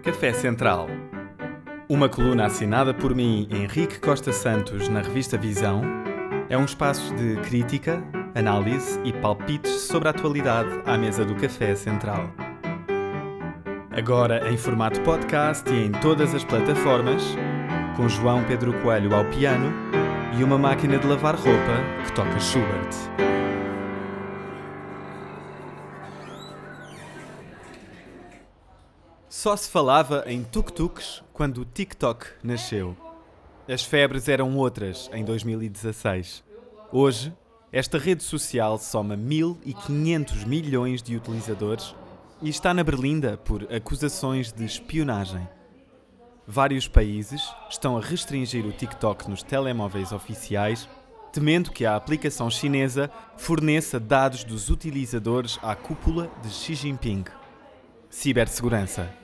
Café Central. Uma coluna assinada por mim, Henrique Costa Santos, na revista Visão, é um espaço de crítica, análise e palpites sobre a atualidade à mesa do Café Central. Agora em formato podcast e em todas as plataformas, com João Pedro Coelho ao piano e uma máquina de lavar roupa que toca Schubert. Só se falava em tuk-tuks quando o TikTok nasceu. As febres eram outras em 2016. Hoje, esta rede social soma 1.500 milhões de utilizadores e está na berlinda por acusações de espionagem. Vários países estão a restringir o TikTok nos telemóveis oficiais, temendo que a aplicação chinesa forneça dados dos utilizadores à cúpula de Xi Jinping. Cibersegurança.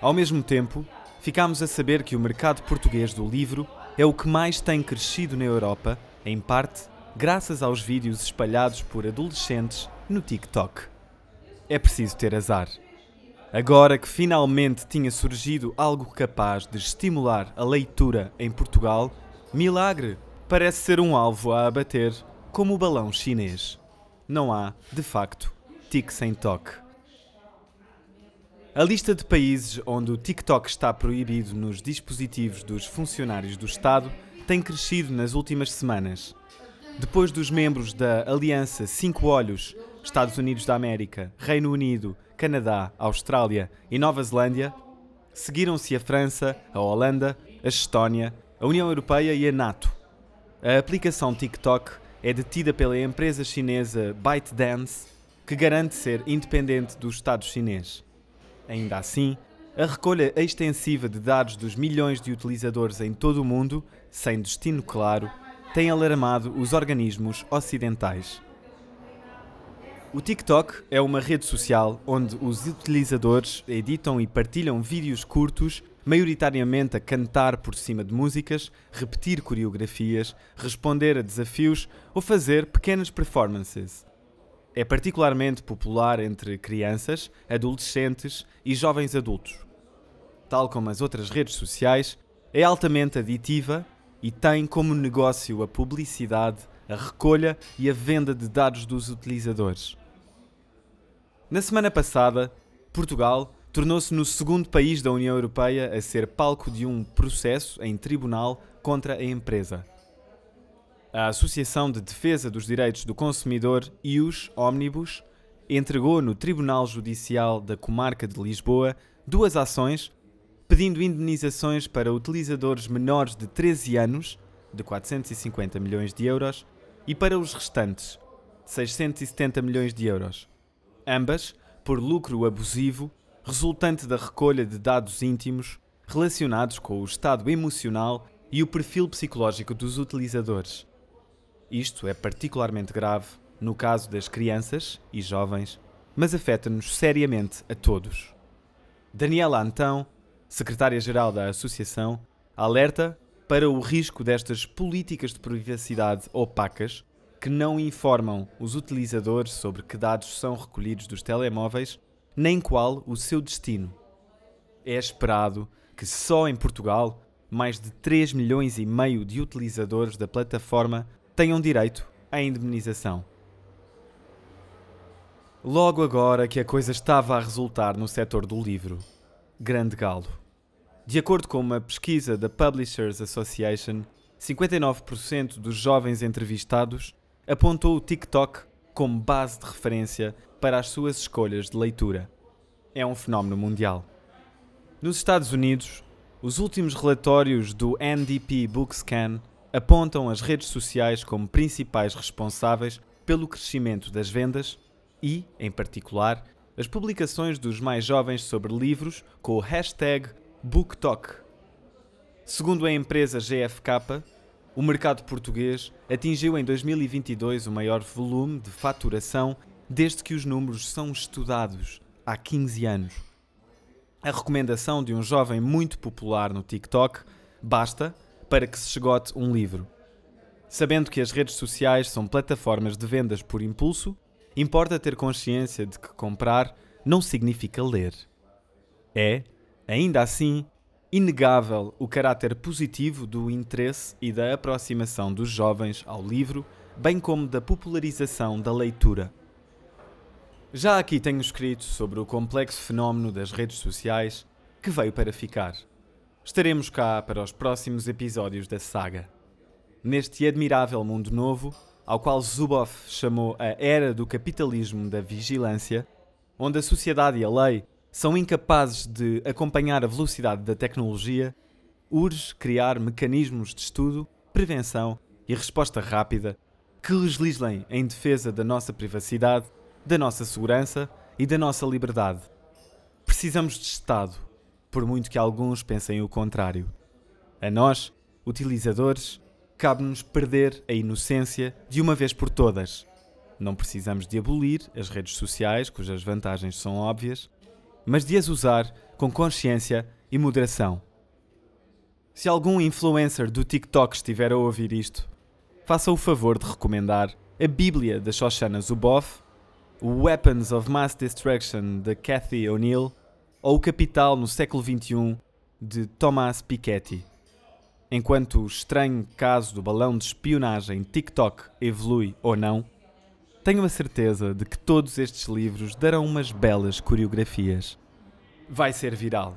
Ao mesmo tempo, ficámos a saber que o mercado português do livro é o que mais tem crescido na Europa, em parte graças aos vídeos espalhados por adolescentes no TikTok. É preciso ter azar. Agora que finalmente tinha surgido algo capaz de estimular a leitura em Portugal, milagre parece ser um alvo a abater, como o balão chinês. Não há, de facto, tic sem toque. A lista de países onde o TikTok está proibido nos dispositivos dos funcionários do Estado tem crescido nas últimas semanas. Depois dos membros da Aliança Cinco Olhos, Estados Unidos da América, Reino Unido, Canadá, Austrália e Nova Zelândia, seguiram-se a França, a Holanda, a Estónia, a União Europeia e a NATO. A aplicação TikTok é detida pela empresa chinesa ByteDance, que garante ser independente do Estado chinês. Ainda assim, a recolha extensiva de dados dos milhões de utilizadores em todo o mundo, sem destino claro, tem alarmado os organismos ocidentais. O TikTok é uma rede social onde os utilizadores editam e partilham vídeos curtos, maioritariamente a cantar por cima de músicas, repetir coreografias, responder a desafios ou fazer pequenas performances. É particularmente popular entre crianças, adolescentes e jovens adultos. Tal como as outras redes sociais, é altamente aditiva e tem como negócio a publicidade, a recolha e a venda de dados dos utilizadores. Na semana passada, Portugal tornou-se no segundo país da União Europeia a ser palco de um processo em tribunal contra a empresa. A Associação de Defesa dos Direitos do Consumidor, IUS Omnibus, entregou no Tribunal Judicial da Comarca de Lisboa duas ações pedindo indenizações para utilizadores menores de 13 anos, de 450 milhões de euros, e para os restantes, 670 milhões de euros. Ambas por lucro abusivo resultante da recolha de dados íntimos relacionados com o estado emocional e o perfil psicológico dos utilizadores. Isto é particularmente grave no caso das crianças e jovens, mas afeta-nos seriamente a todos. Daniela Antão, secretária-geral da Associação, alerta para o risco destas políticas de privacidade opacas que não informam os utilizadores sobre que dados são recolhidos dos telemóveis, nem qual o seu destino. É esperado que só em Portugal mais de 3 milhões e meio de utilizadores da plataforma tenham direito à indemnização. Logo agora que a coisa estava a resultar no setor do livro, grande galo. De acordo com uma pesquisa da Publishers Association, 59% dos jovens entrevistados apontou o TikTok como base de referência para as suas escolhas de leitura. É um fenómeno mundial. Nos Estados Unidos, os últimos relatórios do NDP Bookscan apontam as redes sociais como principais responsáveis pelo crescimento das vendas e, em particular, as publicações dos mais jovens sobre livros com o hashtag BookTok. Segundo a empresa GFK, o mercado português atingiu em 2022 o maior volume de faturação desde que os números são estudados há 15 anos. A recomendação de um jovem muito popular no TikTok basta para que se esgote um livro. Sabendo que as redes sociais são plataformas de vendas por impulso, importa ter consciência de que comprar não significa ler. É Ainda assim, inegável o caráter positivo do interesse e da aproximação dos jovens ao livro, bem como da popularização da leitura. Já aqui tenho escrito sobre o complexo fenómeno das redes sociais que veio para ficar. Estaremos cá para os próximos episódios da saga. Neste admirável mundo novo, ao qual Zuboff chamou a era do capitalismo da vigilância, onde a sociedade e a lei são incapazes de acompanhar a velocidade da tecnologia, urge criar mecanismos de estudo, prevenção e resposta rápida que legislem em defesa da nossa privacidade, da nossa segurança e da nossa liberdade. Precisamos de Estado, por muito que alguns pensem o contrário. A nós, utilizadores, cabe-nos perder a inocência de uma vez por todas. Não precisamos de abolir as redes sociais, cujas vantagens são óbvias, mas de as usar com consciência e moderação. Se algum influencer do TikTok estiver a ouvir isto, faça o favor de recomendar a Bíblia da Shoshana Zuboff, Weapons of Mass Destruction de Cathy O'Neill ou o Capital no século XXI de Thomas Piketty. Enquanto o estranho caso do balão de espionagem TikTok evolui ou não, tenho a certeza de que todos estes livros darão umas belas coreografias. Vai ser viral.